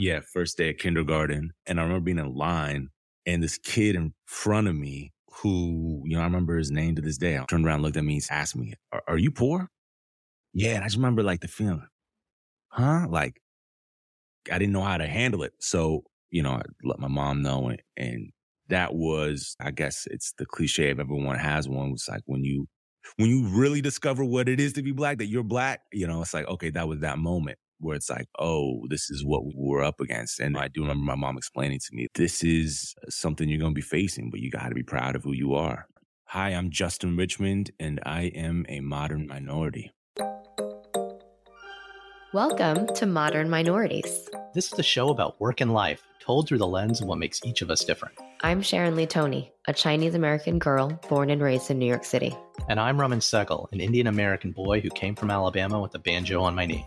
Yeah, first day of kindergarten. And I remember being in line and this kid in front of me who, you know, I remember his name to this day. I turned around, looked at me, and asked me, are, are you poor? Yeah. And I just remember like the feeling, huh? Like I didn't know how to handle it. So, you know, I let my mom know. And, and that was, I guess it's the cliche of everyone has one. It's like when you, when you really discover what it is to be black, that you're black, you know, it's like, okay, that was that moment where it's like, oh, this is what we're up against. And I do remember my mom explaining to me, this is something you're going to be facing, but you got to be proud of who you are. Hi, I'm Justin Richmond, and I am a modern minority. Welcome to Modern Minorities. This is a show about work and life, told through the lens of what makes each of us different. I'm Sharon Lee Tony, a Chinese American girl born and raised in New York City. And I'm Raman Sehgal, an Indian American boy who came from Alabama with a banjo on my knee.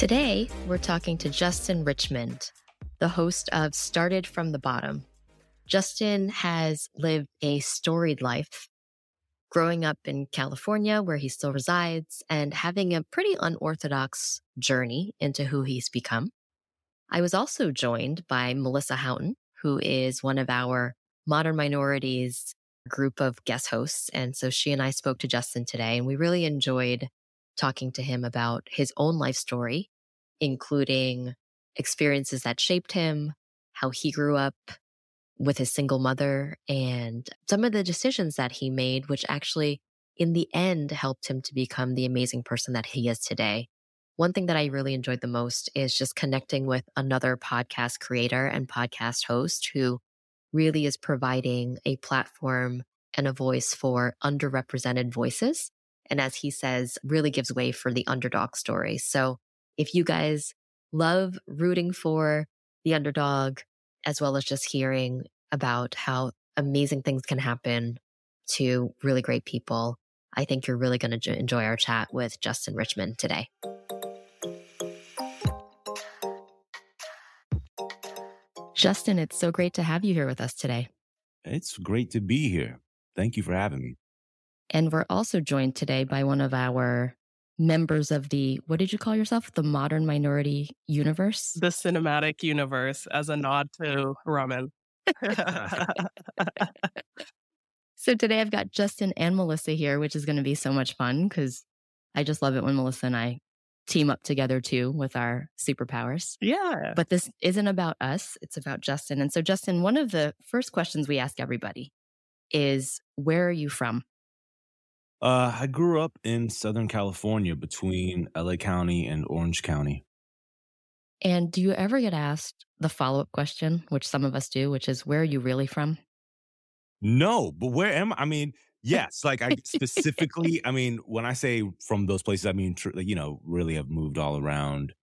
Today, we're talking to Justin Richmond, the host of Started from the Bottom. Justin has lived a storied life, growing up in California, where he still resides, and having a pretty unorthodox journey into who he's become. I was also joined by Melissa Haughton, who is one of our Modern Minorities group of guest hosts. And so she and I spoke to Justin today, and we really enjoyed talking to him about his own life story, including experiences that shaped him, how he grew up with his single mother, and some of the decisions that he made, which actually, in the end, helped him to become the amazing person that he is today. One thing that I really enjoyed the most is just connecting with another podcast creator and podcast host who really is providing a platform and a voice for underrepresented voices and as he says, really gives way for the underdog story. So if you guys love rooting for the underdog, as well as just hearing about how amazing things can happen to really great people, I think you're really going to enjoy our chat with Justin Richmond today. Justin, it's so great to have you here with us today. It's great to be here. Thank you for having me. And we're also joined today by one of our members of the, what did you call yourself? The modern minority universe? The cinematic universe as a nod to Raman. so today I've got Justin and Melissa here, which is going to be so much fun because I just love it when Melissa and I team up together too with our superpowers. Yeah. But this isn't about us, it's about Justin. And so, Justin, one of the first questions we ask everybody is where are you from? Uh, I grew up in Southern California between LA County and Orange County. And do you ever get asked the follow up question, which some of us do, which is, where are you really from? No, but where am I? I mean, yes, like I specifically, I mean, when I say from those places, I mean, tr- you know, really have moved all around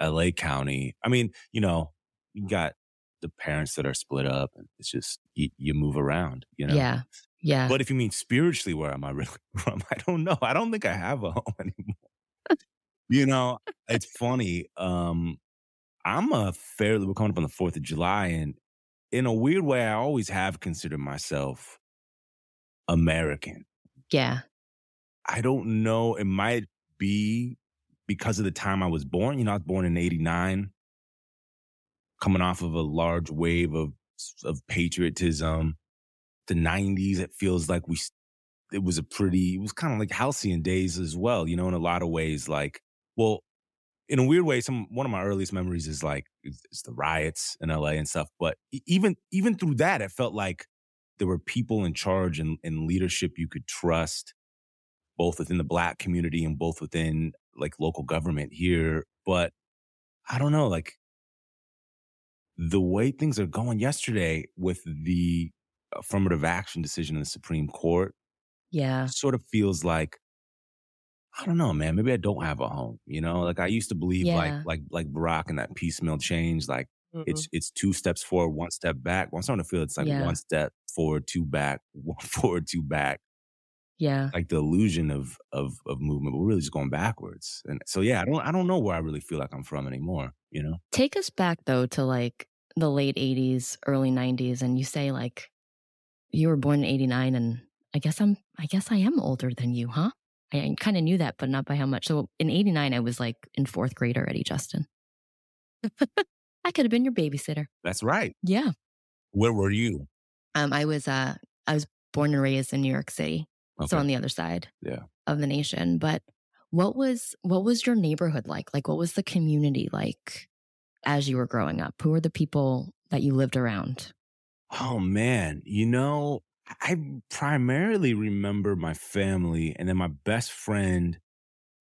LA County. I mean, you know, you got the parents that are split up and it's just, you, you move around, you know? Yeah. Yeah. But if you mean spiritually, where am I really from? I don't know. I don't think I have a home anymore. you know, it's funny. Um, I'm a fairly, we're coming up on the 4th of July, and in a weird way, I always have considered myself American. Yeah. I don't know. It might be because of the time I was born. You know, I was born in 89, coming off of a large wave of, of patriotism the 90s it feels like we it was a pretty it was kind of like halcyon days as well you know in a lot of ways like well in a weird way some one of my earliest memories is like it's, the riots in LA and stuff. But even even through that, it felt like there were people in charge and, and leadership you could trust, both within the black community and both within like local government here. But I don't know, like the way things are going yesterday with the affirmative action decision in the Supreme Court Yeah. sort of feels like I don't know, man. Maybe I don't have a home. You know, like I used to believe, Yeah. like like like Barack and that piecemeal change. Like Mm-mm. it's it's two steps forward, one step back. Well, I'm starting to feel it's like Yeah. one step forward, two back, one forward, two back. Yeah. Like the illusion of of of movement, but we're really just going backwards. And so, yeah, I don't I don't know where I really feel like I'm from anymore. You know, Take us back though to like the late 80s, early 90s and you say like you were born in 89 and I guess I'm I guess I am older than you, huh? I, I kind of knew that but not by how much. So in 89 I was like in 4th grade already, Justin. I could have been your babysitter. that's right. Yeah. Where were you? Um I was uh I was born and raised in New York City. So on the other side Yeah. of the nation, but what was what was your neighborhood like? Like what was the community like as you were growing up? Who were the people that you lived around? Oh man, you know, I primarily remember my family and then my best friend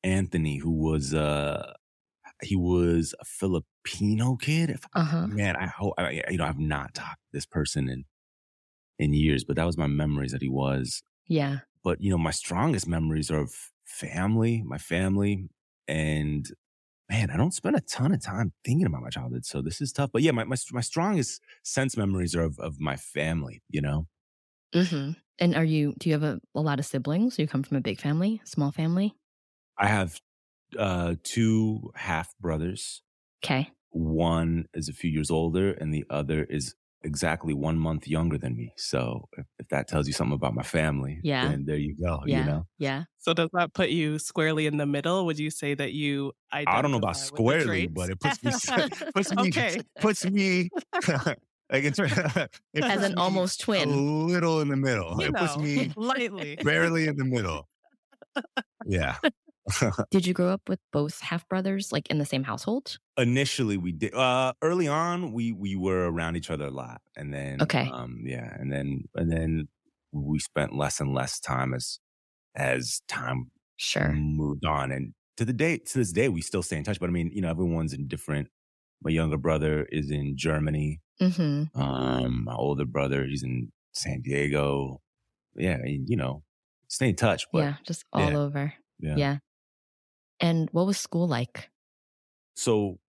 Anthony, who was uh he was a Filipino kid. Uh huh. man, I hope I, you know I've not talked to this person in in years, but that was my memories that he was. Yeah. But you know, my strongest memories are of family, my family, and man, I don't spend a ton of time thinking about my childhood, so this is tough. But yeah, my my, my strongest sense memories are of of my family. You know, Mm-hmm. And are you? Do you have a, a lot of siblings? Do you come from a big family, small family? I have uh two half brothers. Okay. One is a few years older, and the other is exactly one month younger than me. So if, if that tells you something about my family, Yeah. then there you go. Yeah. You know, Yeah. So does that put you squarely in the middle? Would you say that you I don't know about identify with the squarely, but it puts me puts me Okay. puts me like it's it As puts an me almost a little in the middle. You it puts me lightly. barely in the middle. Yeah. Did you grow up with both half brothers, like in the same household? Initially, we did. Uh, early on, we we were around each other a lot, and then Okay. um, yeah, and then and then we spent less and less time as as time Sure. moved on, and to the day to this day, we still stay in touch. But I mean, you know, everyone's in different. My younger brother is in Germany. Mm-hmm. Um, my older brother, he's in San Diego. Yeah, and, you know, stay in touch. But yeah. Just all yeah. over. yeah. Yeah. And what was school like? So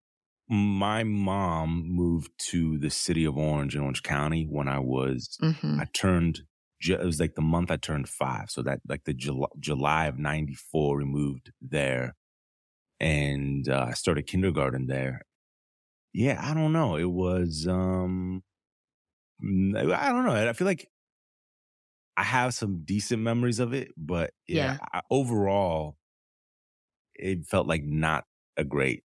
my mom moved to the city of Orange in Orange County when I was Mm-hmm. I turned it was like the month I turned 5 so that like the July, July of 94 we moved there and uh, I started kindergarten there. Yeah, I don't know. It was um I don't know. I feel like I have some decent memories of it, but yeah, I, overall it felt like not a great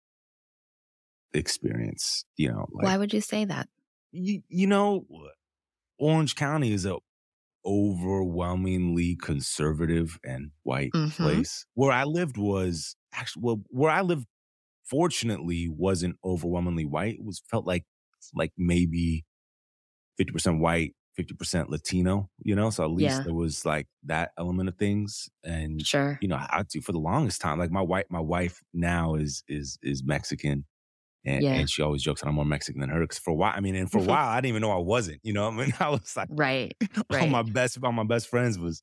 experience, you know. Like, Why would you say that? you, you know, Orange County is a overwhelmingly conservative and white Mhm. place. Where I lived was actually well, where I lived fortunately wasn't overwhelmingly white. It was felt like like maybe 50% white, 50% Latino, you know? So at least Yeah. there was like that element of things. And Sure. you know, I do for the longest time. Like my wife, my wife now is is is Mexican, and Yeah. and she always jokes that I'm more Mexican than her. Because for a while, I mean, and for a while, I didn't even know I wasn't. You know, I mean, I was like, Right. all Right. my best, all my best friends was,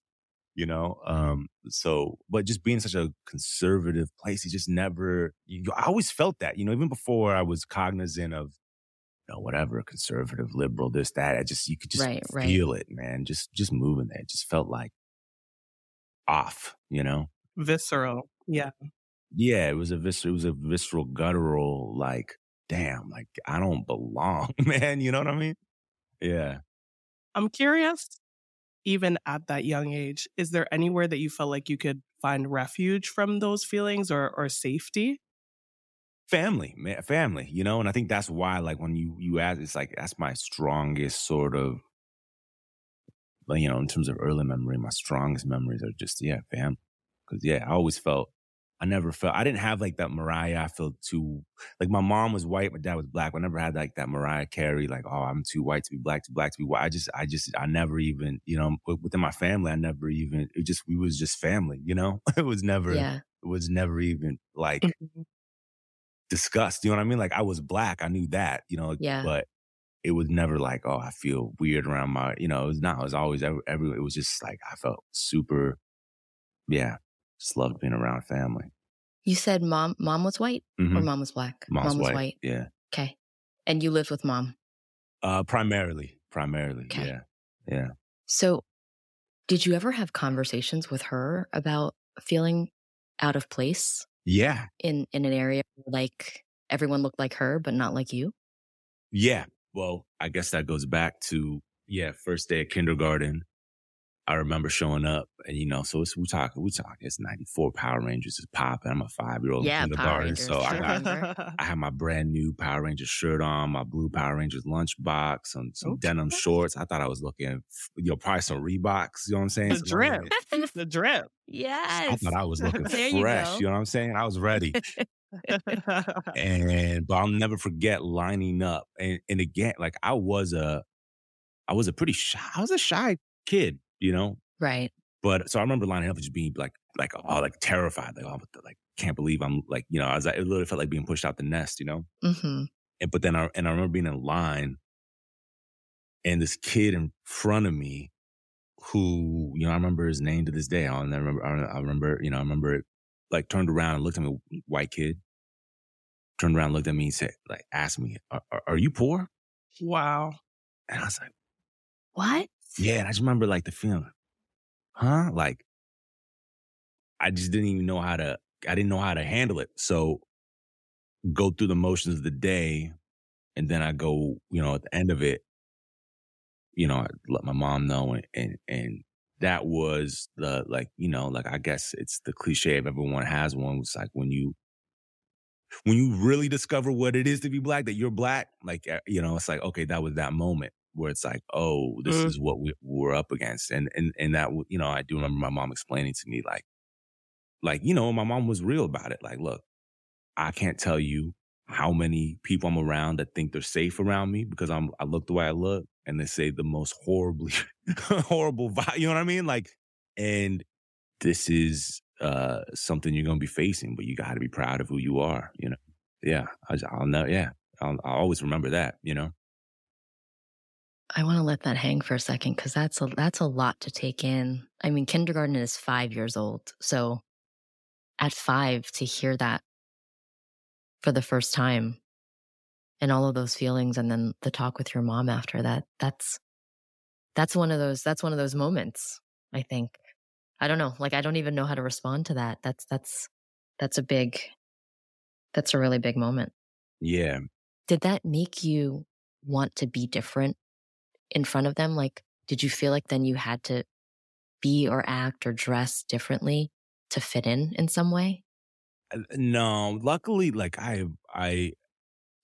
you know, um. So, but just being such a conservative place, it just never. You, I always felt that, you know, even before I was cognizant of. You know, whatever, conservative, liberal, this, that. I just, you could just Right, right. feel it, man. Just, just moving there. It just felt like off, you know? Visceral. Yeah. yeah, it was a vis- it was a visceral, guttural, like, damn, like I don't belong, man. You know what I mean? Yeah. I'm curious, even at that young age, is there anywhere that you felt like you could find refuge from those feelings or, or safety? Family, man, family, you know, and I think that's why, like, when you you ask, it's like that's my strongest sort of, like, you know, in terms of early memory, my strongest memories are just yeah, family, because yeah, I always felt I never felt I didn't have like that Mariah. I felt too like my mom was white, my dad was black. I never had like that Mariah Carey, like, oh, I'm too white to be black, too black to be white. I just, I just, I never even, you know, within my family, I never even. It just, we was just family, you know. it was never, Yeah. it was never even like mm-hmm. Discussed. You know what I mean? Like I was black, I knew that, you know, Yeah. but it was never like, oh, I feel weird around my, you know, it was not. It was always every, every it was just like I felt super, yeah, just loved being around family. You said mom mom was white or Mhm. mom was black? Mom's mom was white. white. Yeah. Okay. And you lived with mom. Uh, primarily, primarily, Okay. yeah, yeah. So did you ever have conversations with her about feeling out of place Yeah. in in an area where, like everyone looked like her but not like you? Yeah. Well, I guess that goes back to, yeah, first day of kindergarten. I remember showing up and, you know, so it's, we talk, we talk, it's 94 Power Rangers is popping. I'm a five year old Yeah, Power kindergarten. Rangers, So I got. I had my brand new Power Rangers shirt on, my blue Power Rangers lunchbox, some, some Okay. denim shorts. I thought I was looking, you know, probably some Reeboks. You know what I'm saying? The Some- drip. the drip. Yes, I thought I was looking There you fresh. go. You know what I'm saying? I was ready. and but I'll never forget lining up. And and again, like I was a, I was a pretty shy. I was a shy kid, you know. Right. But so I remember lining up and just being like, like, oh, like terrified, like, oh, like can't believe I'm like, you know, I was, like, it literally felt like being pushed out the nest, you know. Mm-hmm. And but then I and I remember being in line, and this kid in front of me, who you know, I remember his name to this day. I remember, I remember, you know, I remember it. Like turned around and looked at me, white kid. Turned around, looked at me, and said, like, asked me, "Are, are, are you poor?" wow. And I was like, What? "Yeah." And I just remember like the feeling, huh? Like, I just didn't even know how to. I didn't know how to handle it. So, go through the motions of the day, and then I go, you know, at the end of it, you know, I let my mom know, and and, and that was the like, you know, like I guess it's the cliche of everyone has one. It's like when you when you really discover what it is to be black, that you're black, like uh, you know, it's like okay, that was that moment where it's like, oh, this Mm. is what we, we're up against, and and and that you know, I do remember my mom explaining to me like, like you know, my mom was real about it. Like, look, I can't tell you how many people I'm around that think they're safe around me because I'm I look the way I look, and they say the most horribly horrible vibe. You know what I mean? Like, and this is uh something you're gonna be facing, but you got to be proud of who you are. You know? Yeah, I, I'll know. Yeah, I'll, I'll always remember that. You know? I want to let that hang for a second because that's a that's a lot to take in. I mean, kindergarten is five years old, so at five to hear that for the first time, and all of those feelings, and then the talk with your mom after that. That's that's one of those that's one of those moments. I think. I don't know. Like I don't even know how to respond to that. That's that's that's a big. That's a really big moment. Yeah. Did that make you want to be different in front of them? Like, did you feel like then you had to be or act or dress differently to fit in in some way? Uh, No, luckily, like I, I,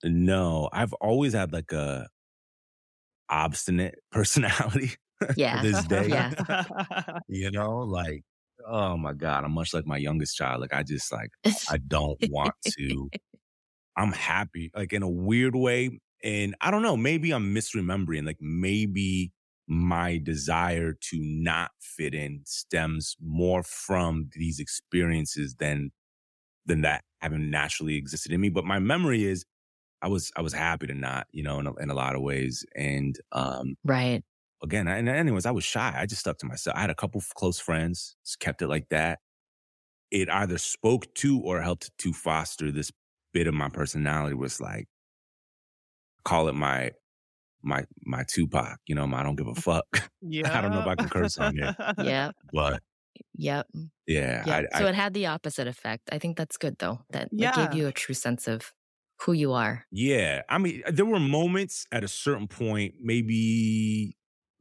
no, I've always had like a obstinate personality. Yeah. this day. Yeah. You know, like, oh my God, I'm much like my youngest child. Like, I just like, I don't want to. I'm happy, like in a weird way. And I don't know, maybe I'm misremembering. Like, maybe my desire to not fit in stems more from these experiences than than that having naturally existed in me. But my memory is I was I was happy to not, you know, in a, in a lot of ways. And um right. again, and anyways, I was shy. I just stuck to myself. I had a couple of close friends, just kept it like that. It either spoke to or helped to foster this bit of my personality was like call it my my my Tupac, you know, my I don't give a fuck. yeah. I don't know if I can curse on here. Yeah. But Yep. yeah, Yeah. I, so I, it had the opposite effect. I think that's good though. That it gave you a true sense of who you are. yeah. I mean, there were moments at a certain point, maybe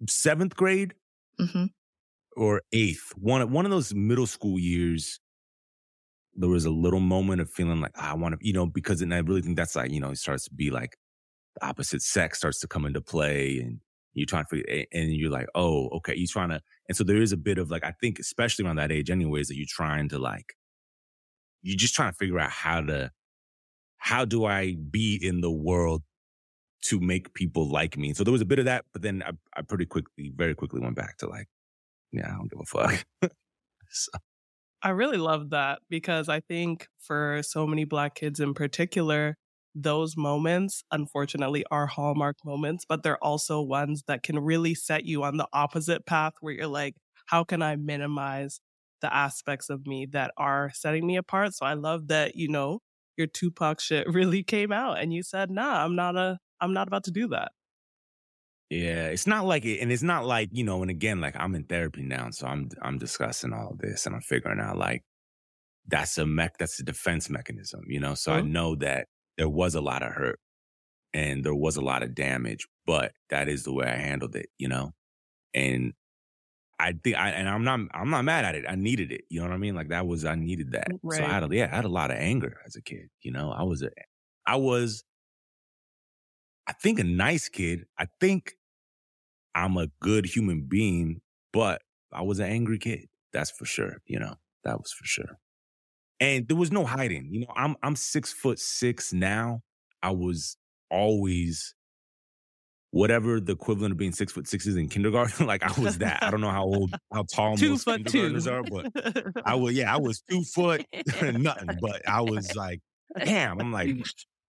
seventh grade hmm or eighth, one one of those middle school years, there was a little moment of feeling like "Ah, I want to, you know, because and I really think that's like, you know, it starts to be like the opposite sex starts to come into play and you're trying to and you're like, oh, okay, you're trying to, and so there is a bit of like, I think, especially around that age, anyways, that you're trying to like you're just trying to figure out how to how do I be in the world to make people like me. So there was a bit of that, but then I, I pretty quickly, very quickly went back to like, yeah, I don't give a fuck. so. I really love that because I think for so many Black kids in particular, those moments, unfortunately, are hallmark moments, but they're also ones that can really set you on the opposite path where you're like, how can I minimize the aspects of me that are setting me apart? So I love that, you know, your Tupac shit really came out and you said, nah, I'm not a, I'm not about to do that. Yeah, it's not like it, and it's not like you know. And again, like I'm in therapy now, so I'm I'm discussing all this, and I'm figuring out like that's a mech, that's a defense mechanism, you know. So mm-hmm. I know that there was a lot of hurt and there was a lot of damage, but that is the way I handled it, you know? And I think I and I'm not I'm not mad at it. I needed it. You know what I mean? Like that was I needed that. Right. So I had a, yeah, I had a lot of anger as a kid. You know, I was a I was I think a nice kid. I think I'm a good human being, but I was an angry kid. That's for sure. You know, that was for sure and there was no hiding. You know, I'm I'm six foot six now. I was always whatever the equivalent of being six foot six is in kindergarten. like I was that. I don't know how old, how tall two most foot kindergartners two. are, but I was yeah, I was two foot nothing. But I was like, damn, I'm like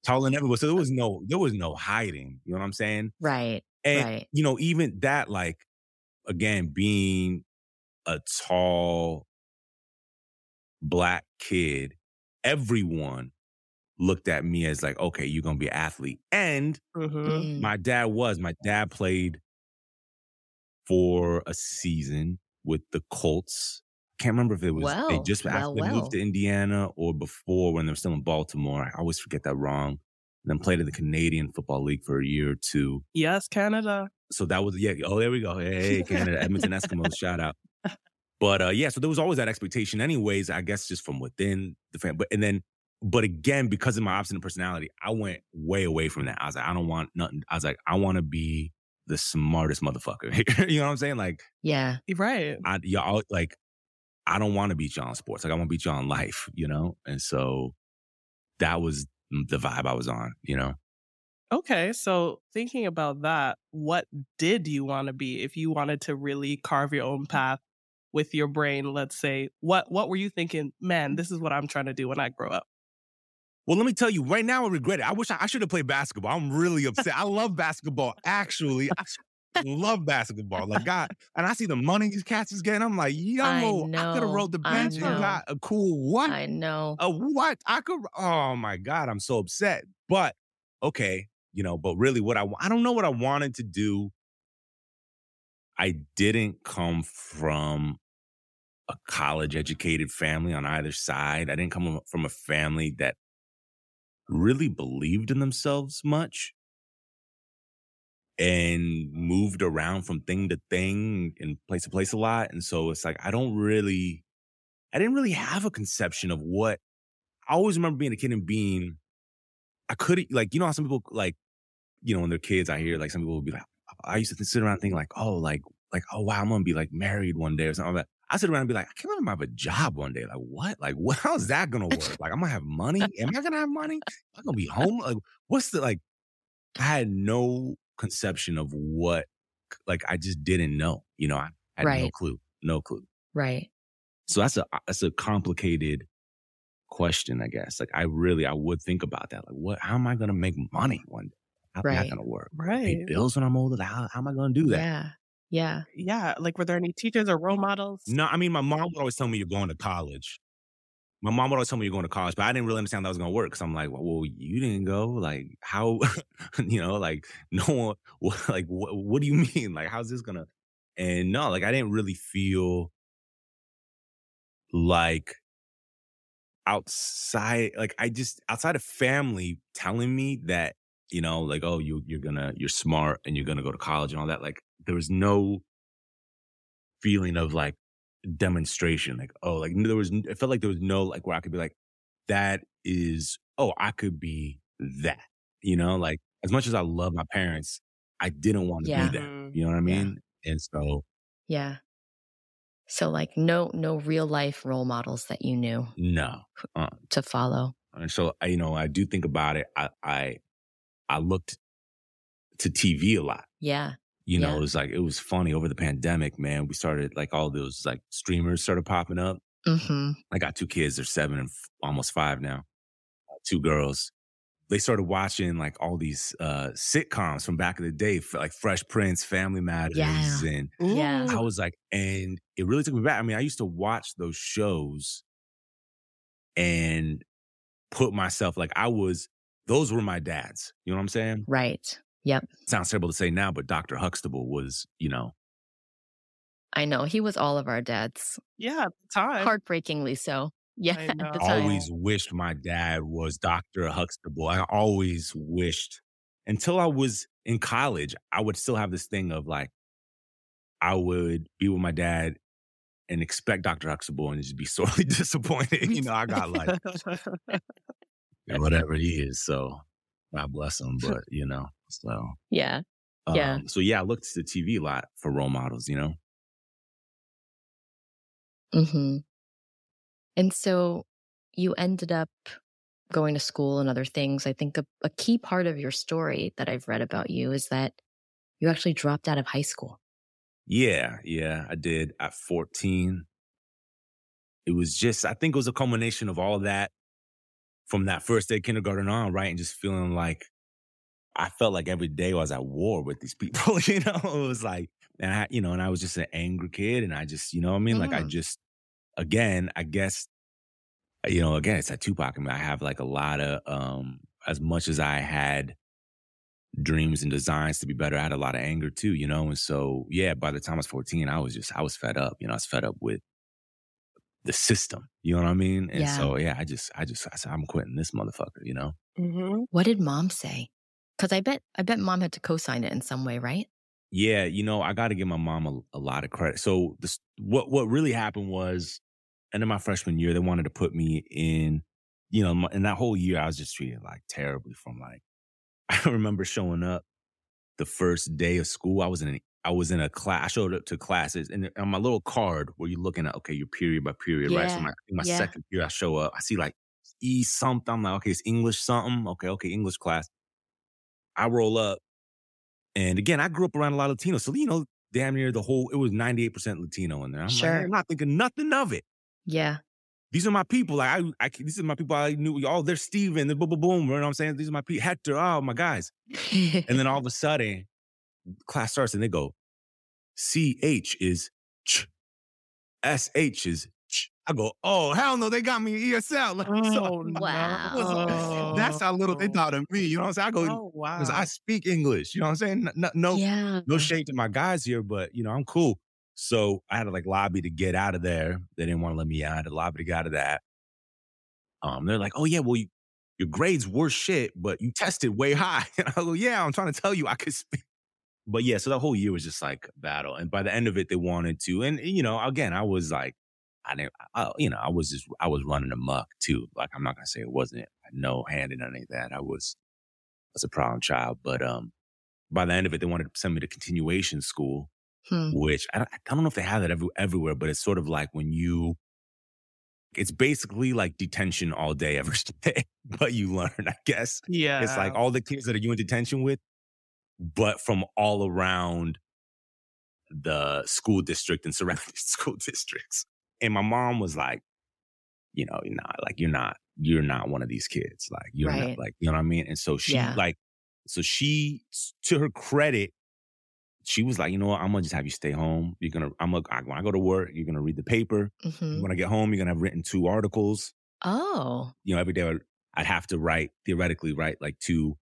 taller than everyone. So there was no there was no hiding. You know what I'm saying? Right. And right. you know, even that, like again, being a tall black kid, everyone looked at me as like, okay, you're gonna be an athlete. And mm-hmm. Mm. my dad was. My dad played for a season with the Colts. Can't remember if it was well, they just well, after they well. moved to Indiana or before when they were still in Baltimore. I always forget that wrong. And then played in the Canadian Football League for a year or two. Yes, Canada. So that was yeah. Oh, there we go. Hey, Canada, Edmonton Eskimos. Shout out. But uh, yeah, so there was always that expectation, anyways. I guess just from within the family. But and then, but again, because of my obstinate personality, I went way away from that. I was like, I don't want nothing. I was like, I want to be the smartest motherfucker. you know what I'm saying? Like, yeah, right. I y'all like, I don't want to beat y'all in sports. Like, I want to beat y'all in life. You know, and so that was the vibe I was on. You know. Okay, so thinking about that, what did you want to be if you wanted to really carve your own path with your brain, let's say, what what were you thinking? Man, this is what I'm trying to do when I grow up. Well, let me tell you, right now I regret it. I wish I, I should have played basketball. I'm really upset. I love basketball. Actually, I love basketball. Like God, and I see the money these cats is getting. I'm like, yo, I, I could have rolled the bench and got a cool what? I know. A what? I could. Oh my God, I'm so upset. But okay, you know. But really, what I I don't know what I wanted to do. I didn't come from a college educated family on either side. I didn't come from a family that really believed in themselves much and moved around from thing to thing and place to place a lot. And so it's like, I don't really, I didn't really have a conception of what I always remember being a kid and being, I couldn't, like, you know how some people, like, you know, when they're kids, I hear like some people will be like, oh, I used to sit around thinking like, oh, like, like, oh wow, I'm gonna be like married one day or something like that. I sit around and be like, I can't believe I have a job one day. Like, what? Like, what? How's that gonna work? Like, I'm gonna have money. Am I gonna have money? I'm gonna be home? Like, what's the like? I had no conception of what. Like, I just didn't know. You know, I had right. no clue. No clue. Right. So that's a that's a complicated question, I guess. Like, I really I would think about that. Like, what? How am I gonna make money one day? How's right. that gonna work? Right. Pay bills when I'm older. How, how am I gonna do that? Yeah. Yeah. Yeah. Like, were there any teachers or role models? No, I mean, my mom would always tell me you're going to college. My mom would always tell me you're going to college, but I didn't really understand that was going to work. Cause I'm like, well, well, you didn't go. Like, how, you know, like, no one, what, like, what, what do you mean? Like, how's this going to, and no, like, I didn't really feel like outside, like, I just, outside of family telling me that, you know, like, oh, you, you're gonna, you're smart and you're gonna go to college and all that. Like, there was no feeling of like demonstration. Like, oh, like there was, it felt like there was no like where I could be like, that is, oh, I could be that, you know, like as much as I love my parents, I didn't want to Yeah. be that. You know what I mean? And so, Yeah. So like no no real life role models that you knew No. Uh, to follow. and so I, you know, I do think about it. I, I, I looked to TV a lot. Yeah. You know, Yeah. it was like it was funny over the pandemic, man. We started like all those like streamers started popping up. Mm-hmm. I got two kids; they're seven and f- almost five now. Uh, two girls. They started watching like all these uh sitcoms from back in the day, like Fresh Prince, Family Matters, Yeah. and Yeah. I was like, and it really took me back. I mean, I used to watch those shows and put myself like I was. Those were my dads. You know what I'm saying? Right. Yep. Sounds terrible to say now, but Dr. Huxtable was, you know, I know. He was all of our dads. Yeah, at the time. Heartbreakingly so. Yeah. I At the time. always wished my dad was Dr. Huxtable. I always wished until I was in college, I would still have this thing of like, I would be with my dad and expect Dr. Huxtable and just be sorely disappointed. You know, I got like whatever he is. So God bless them. But, you know, so. Yeah. Yeah. Um, so yeah, I looked to TV a lot for role models, you know? hmm And so you ended up going to school and other things. I think a, a key part of your story that I've read about you is that you actually dropped out of high school. Yeah, yeah, I did at 14. It was just, I think it was a culmination of all that from that first day of kindergarten on, right? And just feeling like I felt like every day I was at war with these people, you know? It was like, and I, you know, and I was just an angry kid. And I just, you know what I mean? Like, I Mhm. just, again, I guess, you know, again, it's that Tupac. I mean, I have like a lot of, um, as much as I had dreams and designs to be better, I had a lot of anger too, you know? And so, yeah, by the time I was 14, I was just, I was fed up, you know, I was fed up with the system, you know what I mean? And Yeah. so, yeah, I just, I just, I said, I'm quitting this motherfucker, you know? hmm What did mom say? Because I bet I bet mom had to co-sign it in some way, right? Yeah, you know, I got to give my mom a, a lot of credit. So this, what what really happened was, end of my freshman year, they wanted to put me in, you know, in that whole year, I was just treated like terribly. From like, I remember showing up the first day of school. I was in an, I was in a class. I showed up to classes, and on my little card where you're looking at, okay, your period by period, right? So Yeah, my my yeah. second period, I show up, I see like E something. I'm like, okay, it's English something. Okay, okay, English class. I roll up. And again, I grew up around a lot of Latinos. So, you know, damn near the whole, it was 98% Latino in there. I'm Sure. like, I'm not thinking nothing of it. Yeah. These are my people. Like, I, I these are my people I knew. Oh, they're Steven, they're boom, boom, boom. You know what I'm saying? These are my people. Hector, oh, my guys. And then all of a sudden, class starts and they go, CH is ch, SH is ch. I go, oh, hell no, they got me ESL. Like, Oh, no. Wow. That's how little they thought of me. You know what I'm saying? I go, Oh, wow. because I speak English. You know what I'm saying? No, no, yeah. no shade to my guys here, but you know, I'm cool. So I had to like lobby to get out of there. They didn't want to let me out. I had to lobby to get out of that. Um, they're like, oh yeah, well, you, your grades were shit, but you tested way high. And I go, yeah, I'm trying to tell you I could speak. But yeah, so the whole year was just like battle. And by the end of it, they wanted to. And you know, again, I was like, I didn't, I, you know, I was just, I was running amok too. Like I'm not gonna say it wasn't no hand in any of that. I was, I was a problem child. But um, by the end of it, they wanted to send me to continuation school Hmm. which I don't, I don't know if they have that every, everywhere, but it's sort of like when you, it's basically like detention all day, every day, but you learn, I guess. yeah. It's like all the kids that are you in detention with, but from all around the school district and surrounding school districts. And my mom was like, you know, you're not like, you're not, you're not one of these kids. Like, you're Right. not like, you know what I mean? And so she Yeah. like, so she, to her credit, she was like, you know what? I'm gonna just have you stay home. You're gonna, I'm gonna, when I go to work, you're gonna read the paper. Mhm. When I get home, you're gonna have written two articles. Oh. You know, every day I'd, I'd have to write, theoretically, write like two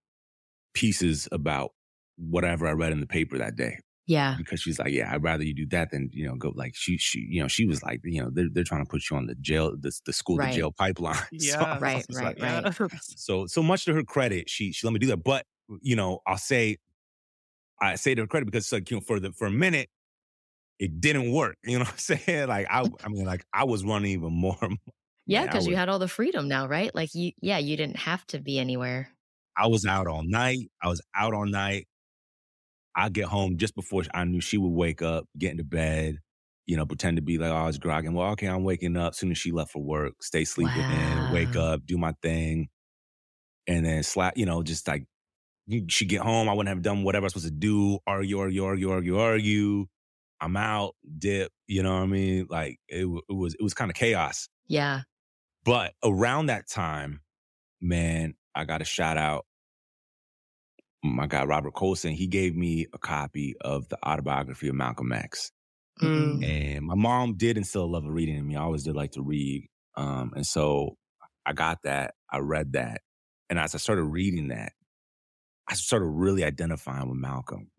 pieces about whatever I read in the paper that day. Yeah. Because she's like, yeah, I'd rather you do that than, you know, go like she, she, you know, she was like, you know, they're, they're trying to put you on the jail, the, the school Right. to jail pipeline. So Yeah. Right, right, like, right. so so much to her credit, she she let me do that. But you know, I'll say I say to her credit because like you know for the for a minute it didn't work. You know what I'm saying? Like I I mean like I was running even more. Yeah, Man, I because you had all the freedom now, right? Like you yeah, you didn't have to be anywhere. I was out all night. I was out all night. I get home just before I knew she would wake up, get into bed. you know, pretend to be like, oh, I was grogging. Well, okay, I'm waking up. Soon as she left for work, stay sleeping in, wake up, do my thing, and then slap. You know, just like she get home, I wouldn't have done whatever I was supposed to do. Argue, argue, argue, argue, argue. I'm out, dip. You know what I mean? Like it, it was, it was kind of chaos. Yeah. But around that time, man, I got a shout out. My guy Robert Colson, he gave me a copy of the autobiography of Malcolm X. Mm. And my mom did instill a love of reading in me. I always did like to read. Um, and so I got that. I read that. And as I started reading that, I started really identifying with Malcolm.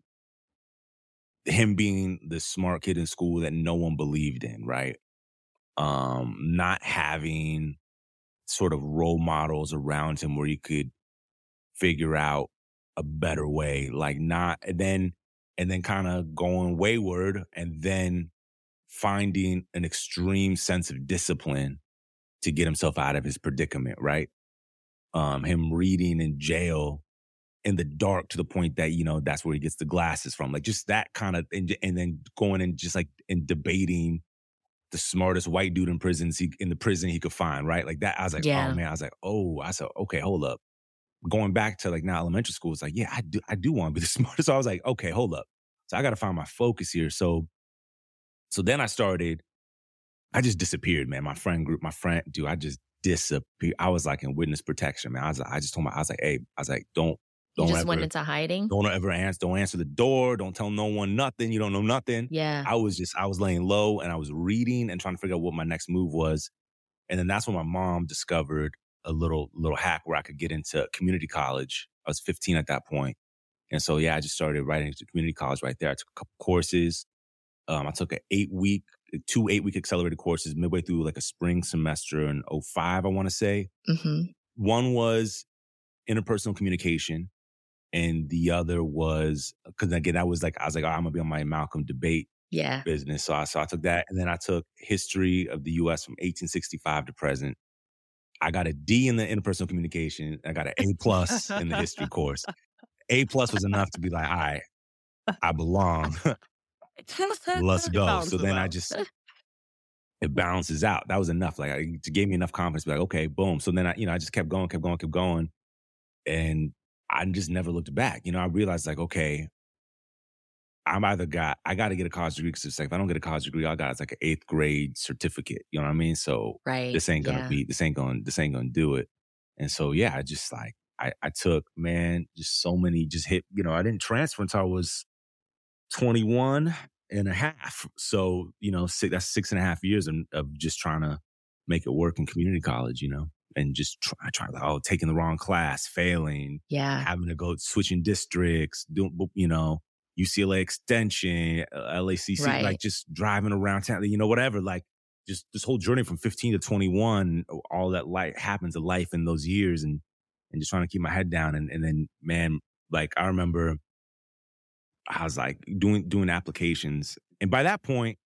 Him being the smart kid in school that no one believed in, right? Um, not having sort of role models around him where you could figure out a better way, like not, and then, and then kind of going wayward and then finding an extreme sense of discipline to get himself out of his predicament, right? Um, him reading in jail in the dark to the point that, you know, that's where he gets the glasses from. Like just that kind of, and, and then going and just like and debating the smartest white dude in prisons he, in the prison he could find, right? Like that. I was like, Yeah. oh man, I was like, oh, I said, okay, hold up. Going back to like now elementary school, it's like, yeah, I do, I do want to be the smartest. So I was like, okay, hold up. So I got to find my focus here. So, so then I started, I just disappeared, man. My friend group, my friend, dude, I just disappeared. I was like in witness protection, man. I was, like, I just told my, I was like, hey, I was like, don't, You don't just ever, went into hiding. don't ever answer, don't answer the door. Don't tell no one nothing. You don't know nothing. Yeah. I was just, I was laying low and I was reading and trying to figure out what my next move was. And then that's when my mom discovered a little, little hack where I could get into community college. I was 15 at that point. And so, yeah, I just started writing into community college right there. I took a couple courses. Um, I took an eight week, two eight week accelerated courses midway through like a spring semester in 05, I want to say. hmm One was interpersonal communication, and the other was because again, I was like, I was like, oh, I'm gonna be on my Malcolm debate Yeah. business. So I, so I took that, and then I took history of the U.S. from 1865 to present. I got a D in the interpersonal communication. I got an A plus in the history course. A plus was enough to be like, all right, I belong. Let's go. So then I just it balances out. That was enough. Like it gave me enough confidence. to be Like okay, boom. So then I, you know, I just kept going, kept going, kept going, and I just never looked back. You know, I realized like, okay, I'm either got I got to get a college degree because like if I don't get a college degree, I got it's like an eighth grade certificate. You know what I mean? So Right. this ain't gonna yeah. be this ain't gonna this ain't gonna do it. And so yeah, I just like I I took man just so many just hit. You know, I didn't transfer until I was 21 and a half. So you know, six, that's six and a half years of, of just trying to make it work in community college. You know, and just try try oh taking the wrong class, failing, Yeah. having to go switching districts, doing you know UCLA extension, uh, LACC, Right. like just driving around town, you know, whatever. Like just this whole journey from 15 to 21, all that life happens in life in those years, and and just trying to keep my head down. And and then man, like I remember, I was like doing doing applications, and by that point,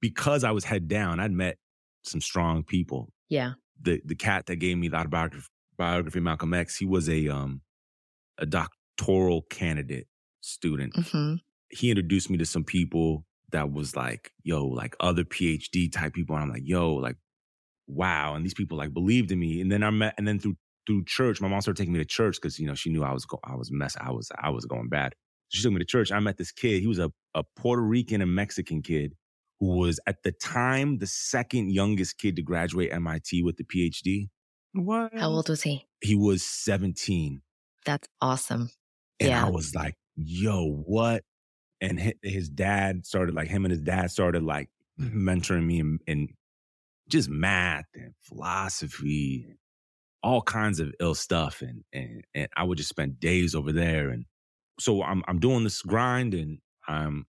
because I was head down, I'd met some strong people Yeah. the the cat that gave me the autobiography biography of Malcolm X, he was a um a doctoral candidate student. hmm He introduced me to some people that was like, yo, like other PhD type people. And I'm like, yo, like, wow. And these people like believed in me. And then I met, and then through through church, my mom started taking me to church because you know she knew I was go- I was mess I was I was going bad. She took me to church. I met this kid. He was a a Puerto Rican and Mexican kid who was at the time the second youngest kid to graduate MIT with the PhD. What? How old was he? He was 17. That's awesome. And Yeah. I was like, yo, what? And his dad started, like, him and his dad started, like, mm-hmm. mentoring me in, in just math and philosophy, and all kinds of ill stuff. And, and, and I would just spend days over there. And so I'm, I'm doing this grind and I'm,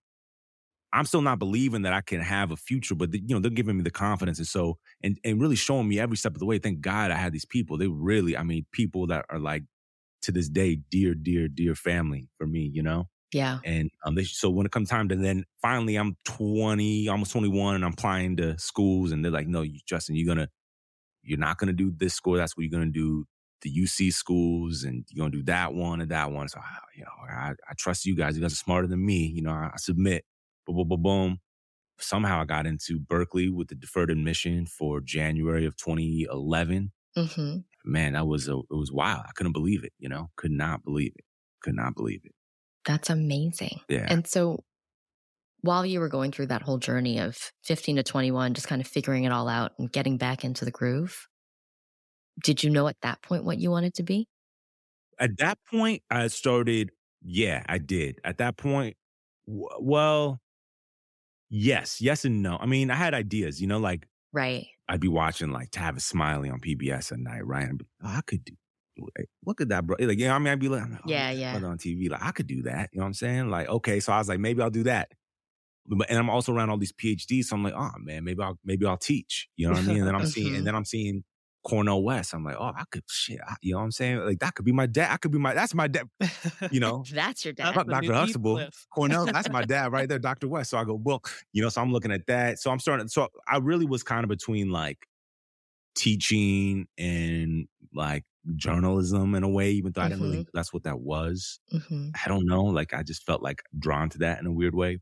I'm still not believing that I can have a future, but you know, they're giving me the confidence. And so, and, and really showing me every step of the way. Thank God I had these people. They really, I mean, people that are like, to this day, dear, dear, dear family for me, you know? Yeah. And um, they, so when it comes time to then finally I'm 20, almost 21, and I'm applying to schools, and they're like, no, you, Justin, you're gonna, you're not gonna do this school. That's what you're gonna do. The UC schools, and you're gonna do that one and that one. So, you know, I, I trust you guys. You guys are smarter than me. You know, I, I submit. Boom, boom, boom, boom. somehow I got into Berkeley with the deferred admission for January of 2011. Mm-hmm. Man, that was a, it was wild. I couldn't believe it. You know, could not believe it. Could not believe it. That's amazing. Yeah. And so while you were going through that whole journey of 15 to 21, just kind of figuring it all out and getting back into the groove, did you know at that point what you wanted to be? At that point, I started. Yeah, I did. At that point, w- well, yes, yes and no. I mean, I had ideas. You know, like Right. I'd be watching like Tavis Smiley on PBS at night, right? And oh, I could do. Look eh, at that, bro. Like, you know, what I mean, I'd be like, oh, Yeah, yeah. on TV, like I could do that. You know what I'm saying? Like, okay, so I was like, maybe I'll do that. But and I'm also around all these PhDs, so I'm like, oh man, maybe I'll maybe I'll teach. You know what I mean? And then I'm seeing, and then I'm seeing Cornel West. I'm like, oh, I could shit. I- you know what I'm saying? Like that could be my dad. I could be my. That's my dad. You know, That's your dad. the Dr. Huxtable. Cornel, that's my dad right there, Dr. West. So I go, well, you know, so I'm looking at that. So I'm starting. So I really was kind of between like teaching and like journalism in a way, even though I didn't really. That's what that was. hmm I don't know. Like I just felt like drawn to that in a weird way.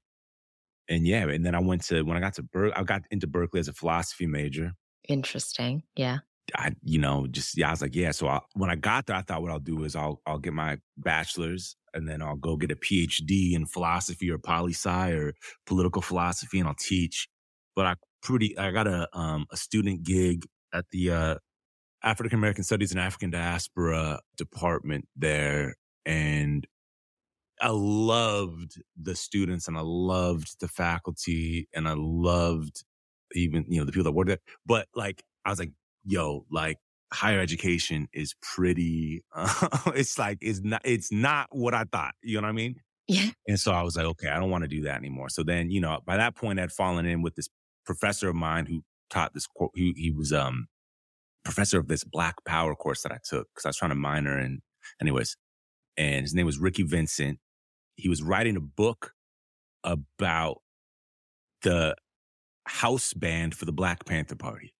And yeah, and then I went to when I got to Berkeley, I got into Berkeley as a philosophy major. Interesting. Yeah. I, you know, just yeah, I was like, yeah. So I, when I got there, I thought what I'll do is I'll I'll get my bachelor's and then I'll go get a PhD in philosophy or poli sci or political philosophy, and I'll teach. But I pretty I got a um a student gig at the uh African American Studies and African Diaspora department there, and I loved the students and I loved the faculty and I loved even you know the people that worked there. But like I was like, yo, like higher education is pretty. Uh, it's like it's not it's not what I thought. You know what I mean? Yeah. And so I was like, okay, I don't want to do that anymore. So then you know by that point I'd fallen in with this professor of mine who taught this. He he was um professor of this Black Power course that I took because I was trying to minor in anyways. And his name was Ricky Vincent. He was writing a book about the house band for the Black Panther Party.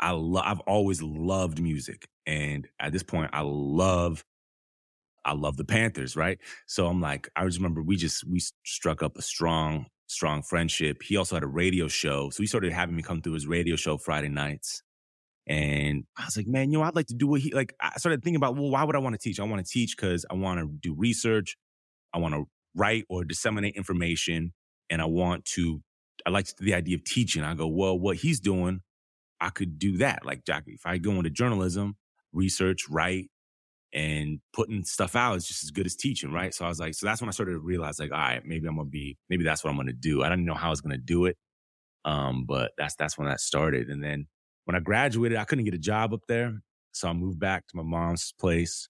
I lo- I've always loved music, and at this point, I love, I love the Panthers, right? So I'm like, I just remember we just we struck up a strong, strong friendship. He also had a radio show, so he started having me come through his radio show Friday nights. And I was like, man, you know, I'd like to do what he like. I started thinking about, well, why would I want to teach? I want to teach because I want to do research, I want to write or disseminate information, and I want to. I like the idea of teaching. I go, well, what he's doing, I could do that. Like, Jack, if I go into journalism, research, write, and putting stuff out is just as good as teaching, right? So I was like, so that's when I started to realize, like, all right, maybe I'm gonna be, maybe that's what I'm gonna do. I didn't know how I was gonna do it, um, but that's that's when that started. And then when I graduated, I couldn't get a job up there, so I moved back to my mom's place.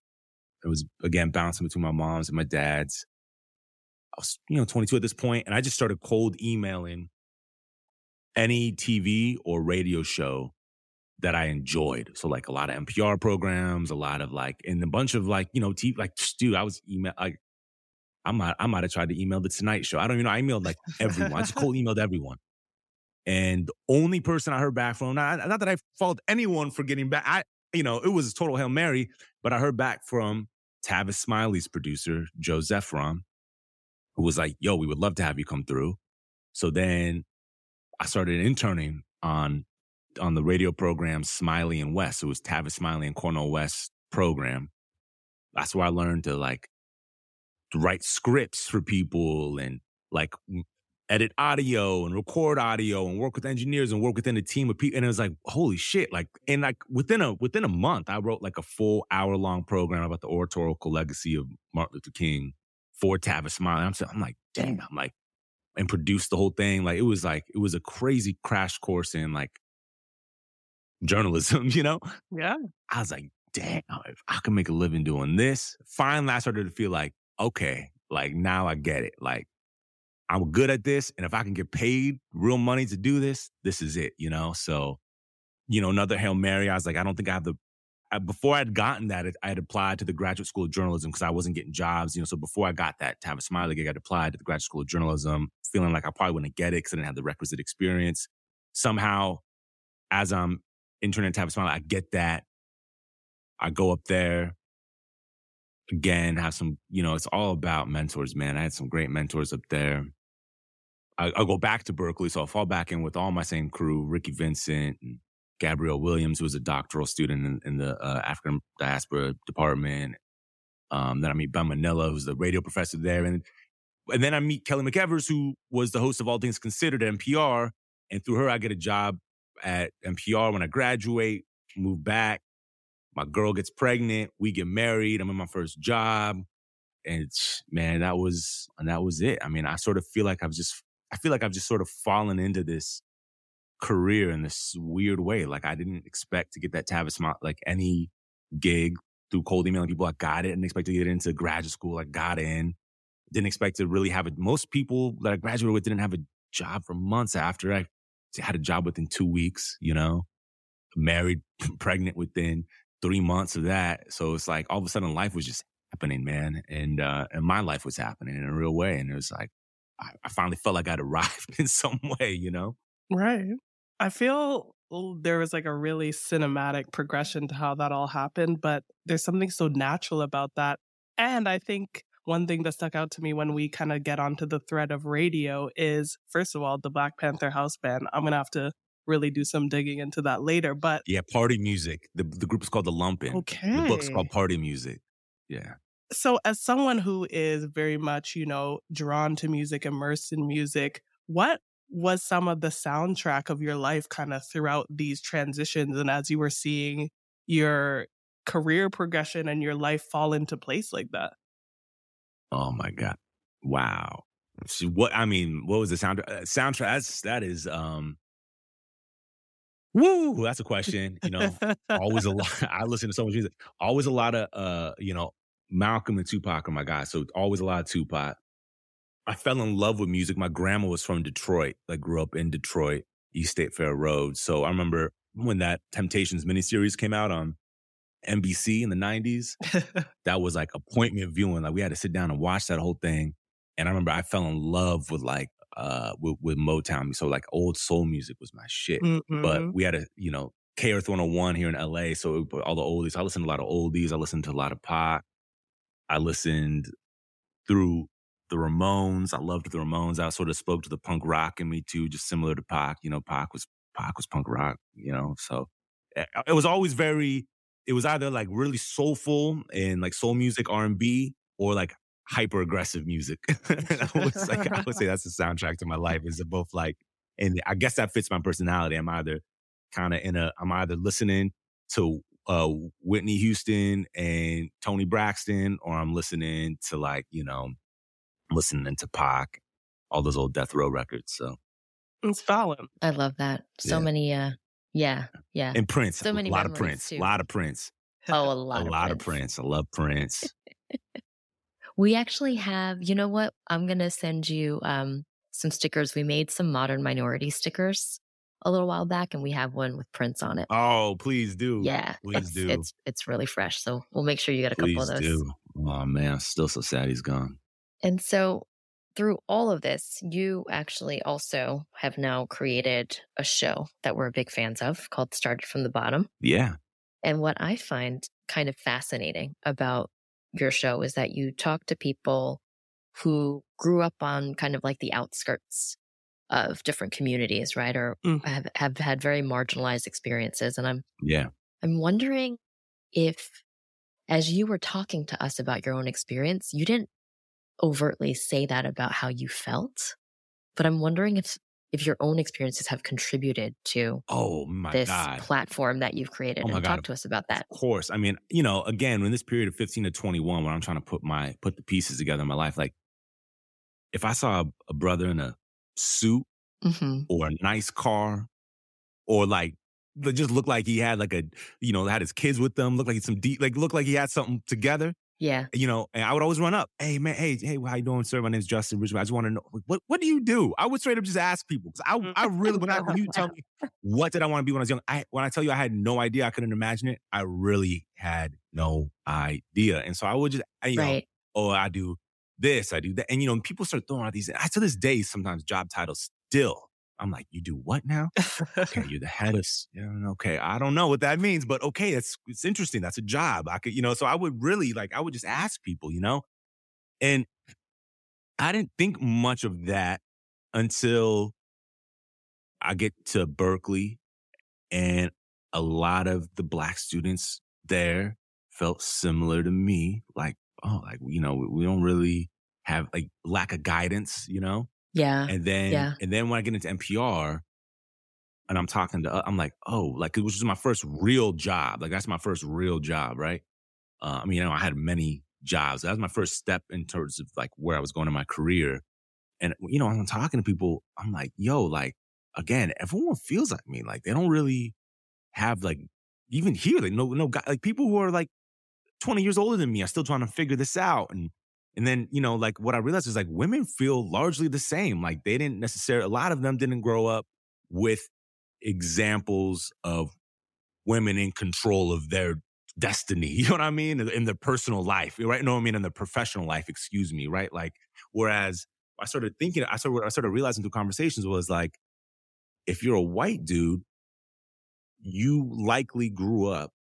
It was again bouncing between my mom's and my dad's. I was, you know, 22 at this point, and I just started cold emailing any TV or radio show that I enjoyed. So like a lot of NPR programs, a lot of like, and a bunch of like, you know, TV, like, dude, I was email, like, I might, I might have tried to email the Tonight Show. I don't even know. I emailed like everyone. I just cold emailed everyone. And the only person I heard back from, not, not that I fault anyone for getting back, I, you know, it was a total Hail Mary, but I heard back from Tavis Smiley's producer, Joe Zephron, who was like, yo, we would love to have you come through. So then I started interning on on the radio program Smiley and West. It was Tavis Smiley and Cornel West program. That's where I learned to like to write scripts for people and like edit audio and record audio and work with engineers and work within a team of people. And it was like, holy shit. Like, and like within a within a month, I wrote like a full hour long program about the oratorical legacy of Martin Luther King for Tavis Smiley. I'm, so- I'm like, damn, I'm like, and produced the whole thing. Like it was like, it was a crazy crash course in like journalism, you know? Yeah. I was like, damn, if I can make a living doing this. Finally, I started to feel like, okay, like now I get it. Like I'm good at this. And if I can get paid real money to do this, this is it, you know? So, you know, another Hail Mary, I was like, I don't think I have the, I, before I'd gotten that, I had applied to the graduate school of journalism because I wasn't getting jobs, you know. So before I got that Tavis Smiley gig, I'd applied to the graduate school of journalism, feeling like I probably wouldn't get it because I didn't have the requisite experience. Somehow, as I'm interning at Tavis Smiley, I get that. I go up there again, have some, you know, it's all about mentors, man. I had some great mentors up there. I, go back to Berkeley, So I'll fall back in with all my same crew, Ricky Vincent and Gabrielle Williams, who was a doctoral student in, in the uh, African diaspora department. Um, then I meet Ben Manilla, who's the radio professor there. And, and then I meet Kelly McEvers, who was the host of All Things Considered at NPR. And through her, I get a job at NPR when I graduate, move back. My girl gets pregnant. We get married. I'm in my first job. And man, that was, and that was it. I mean, I sort of feel like I've just, I feel like I've just sort of fallen into this career in this weird way. Like I didn't expect to get that Tavis, like any gig through cold emailing people. I got it. Didn't expect to get into graduate school. I got in. Didn't expect to really have it. Most people that I graduated with didn't have a job for months after. I had a job within two weeks, you know, married, pregnant within three months of that. So it's like all of a sudden life was just happening, man. And, uh, and my life was happening in a real way. And it was like, I, I finally felt like I'd arrived in some way, you know? Right. I feel there was like a really cinematic progression to how that all happened, but there's something so natural about that. And I think one thing that stuck out to me when we kind of get onto the thread of radio is, first of all, the Black Panther house band. I'm going to have to really do some digging into that later. But yeah, party music. The, the group is called The Lumpen. Okay. The book's called Party Music. Yeah. So, as someone who is very much, you know, drawn to music, immersed in music, what was some of the soundtrack of your life kind of throughout these transitions and as you were seeing your career progression and your life fall into place like that? Oh my God. Wow. So what I mean, what was the sound uh, soundtrack? That's that is um Woo, that's a question. You know, always a lot. I listen to so much music. Always a lot of uh, you know, Malcolm and Tupac are my guys. So always a lot of Tupac. I fell in love with music. My grandma was from Detroit. I grew up in Detroit, East State Fair Road. So I remember when that Temptations miniseries came out on NBC in the 90s, that was like appointment viewing. Like we had to sit down and watch that whole thing. And I remember I fell in love with like, uh, with, with Motown. So like old soul music was my shit. Mm-hmm. But we had a, you know, K Earth 101 here in LA. So all the oldies, I listened to a lot of oldies. I listened to a lot of pop. I listened through the Ramones. I loved the Ramones. I sort of spoke to the punk rock in me too, just similar to Pac. You know, Pac was Pac was punk rock. You know, so eh, it was always very. It was either like really soulful and like soul music, R and B, or like hyper aggressive music. I, was like, I would say that's the soundtrack to my life. Is both like, and I guess that fits my personality. I'm either kind of in a. I'm either listening to uh, Whitney Houston and Toni Braxton, or I'm listening to like you know listening to Pac, all those old Death Row records. So it's Stalin. I love that. So yeah. many, uh, yeah, yeah. And Prince. So many. A lot of Prince. A lot of Prince. Oh, a lot. a lot Prince. of Prince. I love Prince. we actually have. You know what? I'm gonna send you um, some stickers. We made some modern minority stickers a little while back, and we have one with Prince on it. Oh, please do. Yeah, please it's, do. It's it's really fresh, so we'll make sure you get a please couple of those. Do. Oh man, I'm still so sad he's gone. And so through all of this, you actually also have now created a show that we're big fans of called Started from the Bottom. Yeah. And what I find kind of fascinating about your show is that you talk to people who grew up on kind of like the outskirts of different communities, right? Or mm. have, have had very marginalized experiences. And I'm, yeah, I'm wondering if as you were talking to us about your own experience, you didn't overtly say that about how you felt, but I'm wondering if if your own experiences have contributed to oh my this God. platform that you've created. Oh and God. talk to us about that. Of course. I mean, you know, again, in this period of 15 to 21, when I'm trying to put my put the pieces together in my life, like if I saw a, a brother in a suit mm-hmm. or a nice car or like just looked like he had like a you know had his kids with them looked like some deep like looked like he had something together yeah. You know, and I would always run up. Hey man, hey, hey, how you doing, sir? My name's Justin Richmond. I just want to know what what do you do? I would straight up just ask people. Cause I mm. I really when I when you tell me what did I want to be when I was young, I when I tell you I had no idea, I couldn't imagine it, I really had no idea. And so I would just you right. know, oh, I do this, I do that. And you know, people start throwing out these I to this day sometimes job titles still I'm like, you do what now? okay, you're the head of. Okay, I don't know what that means, but okay, it's it's interesting. That's a job. I could, you know. So I would really like, I would just ask people, you know, and I didn't think much of that until I get to Berkeley and a lot of the black students there felt similar to me. Like, oh, like, you know, we, we don't really have like lack of guidance, you know? Yeah. And then, Yeah. and then when I get into NPR and I'm talking to, I'm like, oh, like it was just my first real job. Like that's my first real job, right? Uh, I mean, you know, I had many jobs. That was my first step in terms of like where I was going in my career. And you know, I'm talking to people, I'm like, yo, like again, everyone feels like me. Like they don't really have like even here, like no, no guy, like people who are like 20 years older than me are still trying to figure this out. And and then, you know, like what I realized is like women feel largely the same. Like they didn't necessarily, a lot of them didn't grow up with examples of women in control of their destiny. You know what I mean? In, their personal life, right? No, I mean in their professional life, excuse me, right? Like, whereas I started thinking, I started, I started realizing through conversations was like, if you're a white dude, you likely grew up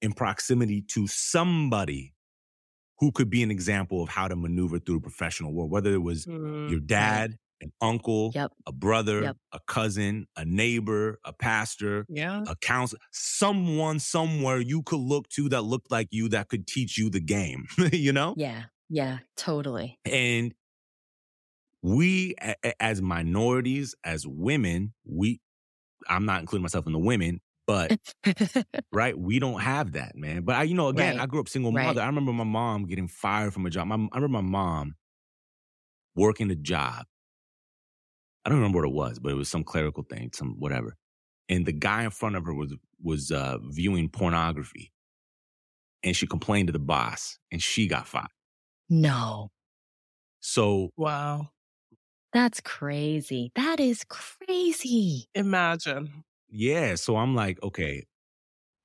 in proximity to somebody who could be an example of how to maneuver through the professional world, whether it was Mm, your dad, an uncle, Yep. a brother, Yep. a cousin, a neighbor, a pastor, Yeah. a counselor, someone somewhere you could look to that looked like you that could teach you the game, you know? Yeah. Yeah. Totally. And we, as minorities, as women, we, I'm not including myself in the women, but right, we don't have that, man. But I, you know, again, Right. I grew up single Right. mother. I remember my mom getting fired from a job. My, I remember my mom working a job. I don't remember what it was, but it was some clerical thing, some whatever. And the guy in front of her was was uh, viewing pornography, and she complained to the boss, and she got fired. no. So Wow. That's crazy. That is crazy. Imagine. Yeah. So I'm like, okay.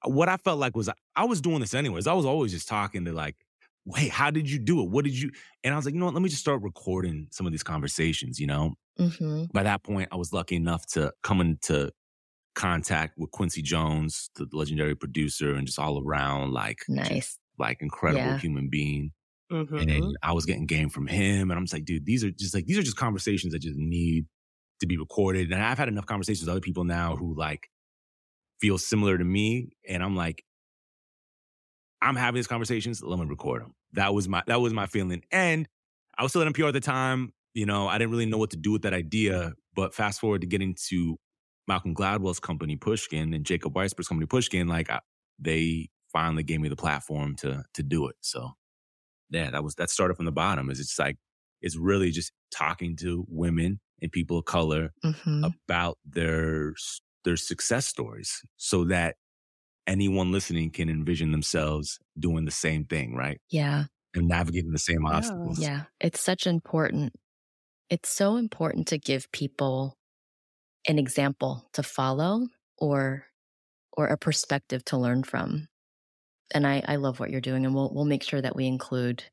What I felt like was I was doing this anyways. I was always just talking to like, wait, how did you do it? What did you? And I was like, you know what? Let me just start recording some of these conversations. You know, hmm by that point, I was lucky enough to come into contact with Quincy Jones, the legendary producer, and just all around like, Nice. like incredible Yeah. human being. Mhm. And I was getting game from him. And I'm just like, dude, these are just like, these are just conversations that just need to be recorded. And I've had enough conversations with other people now who like feel similar to me. And I'm like, I'm having these conversations. Let me record them. That was my, that was my feeling. And I was still at NPR at the time. You know, I didn't really know what to do with that idea. But fast forward to getting to Malcolm Gladwell's company, Pushkin, and Jacob Weisberg's company, Pushkin, like I, they finally gave me the platform to to do it. So yeah, that was that started from the bottom. Is it's like it's really just talking to women and people of color hmm about their their success stories, so that anyone listening can envision themselves doing the same thing, right? Yeah. And navigating the same Yeah. obstacles. Yeah. It's such important. It's so important to give people an example to follow or or a perspective to learn from. And I, I love what you're doing. And we'll we'll make sure that we include